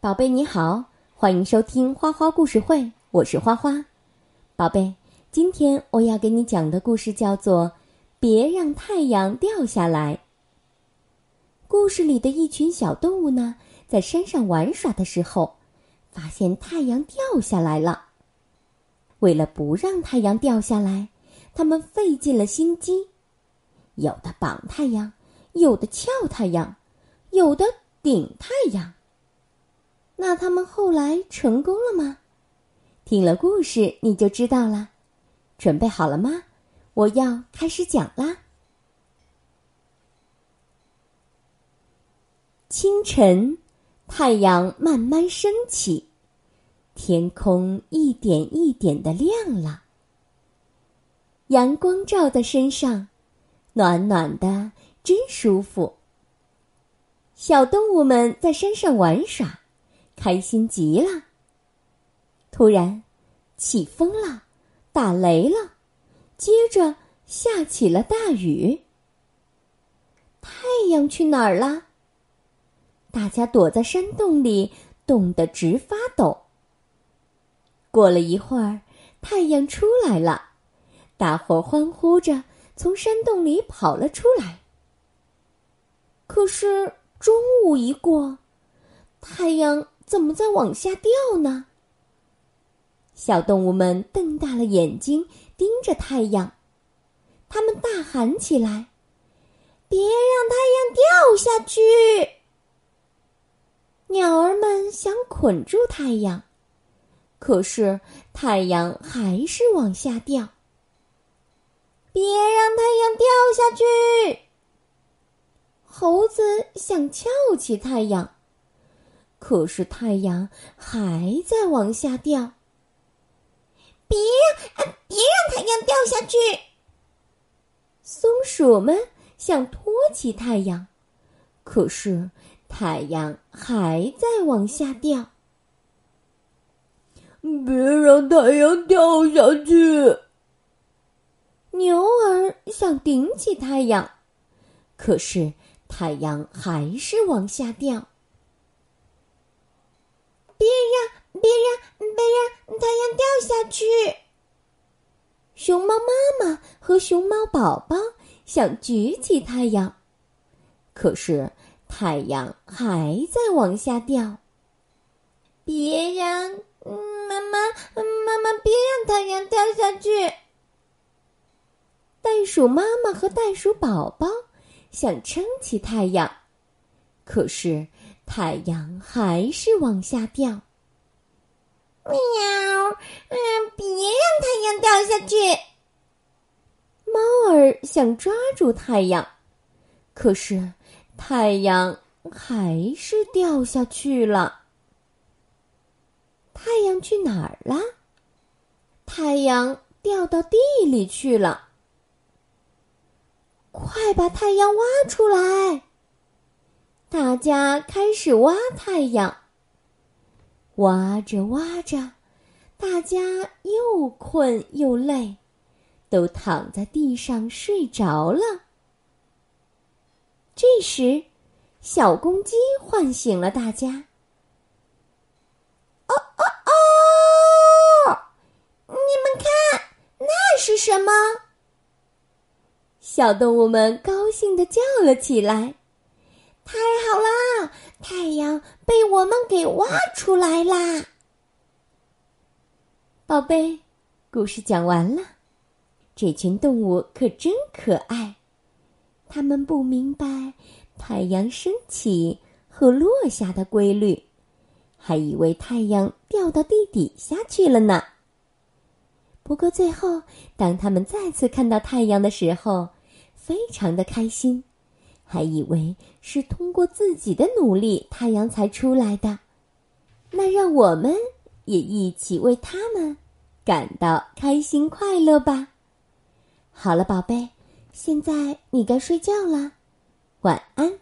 宝贝你好，欢迎收听花花故事会，我是花花。宝贝，今天我要给你讲的故事叫做《别让太阳掉下来》。故事里的一群小动物呢，在山上玩耍的时候，发现太阳掉下来了。为了不让太阳掉下来，他们费尽了心机，有的绑太阳，有的撬太阳，有的顶太阳。那他们后来成功了吗？听了故事你就知道了。准备好了吗？我要开始讲啦。清晨，太阳慢慢升起，天空一点一点的亮了。阳光照在身上，暖暖的，真舒服。小动物们在山上玩耍。开心极了。突然，起风了，打雷了，接着下起了大雨。太阳去哪儿了？大家躲在山洞里，冻得直发抖。过了一会儿，太阳出来了，大伙欢呼着从山洞里跑了出来。可是中午一过，太阳。怎么在往下掉呢？小动物们瞪大了眼睛盯着太阳，他们大喊起来：“别让太阳掉下去！”鸟儿们想捆住太阳，可是太阳还是往下掉。别让太阳掉下去！猴子想翘起太阳。可是太阳还在往下掉。别让，别让太阳掉下去！松鼠们想托起太阳，可是太阳还在往下掉。别让太阳掉下去！牛儿想顶起太阳，可是太阳还是往下掉。别让，别让，别太阳掉下去！熊猫妈妈和熊猫宝宝想举起太阳，可是太阳还在往下掉。别让妈妈，妈妈，别让太阳掉下去！袋鼠妈妈和袋鼠宝宝想撑起太阳，可是。太阳还是往下掉。喵，嗯，别让太阳掉下去。猫儿想抓住太阳，可是太阳还是掉下去了。太阳去哪儿了？太阳掉到地里去了。快把太阳挖出来！大家开始挖太阳，挖着挖着，大家又困又累，都躺在地上睡着了。这时，小公鸡唤醒了大家。哦哦哦！你们看，那是什么？小动物们高兴的叫了起来。太好啦！我们给挖出来啦！宝贝，故事讲完了。这群动物可真可爱，它们不明白太阳升起和落下的规律，还以为太阳掉到地底下去了呢。不过最后，当他们再次看到太阳的时候，非常的开心。还以为是通过自己的努力，太阳才出来的，那让我们也一起为他们感到开心快乐吧。好了，宝贝，现在你该睡觉了，晚安。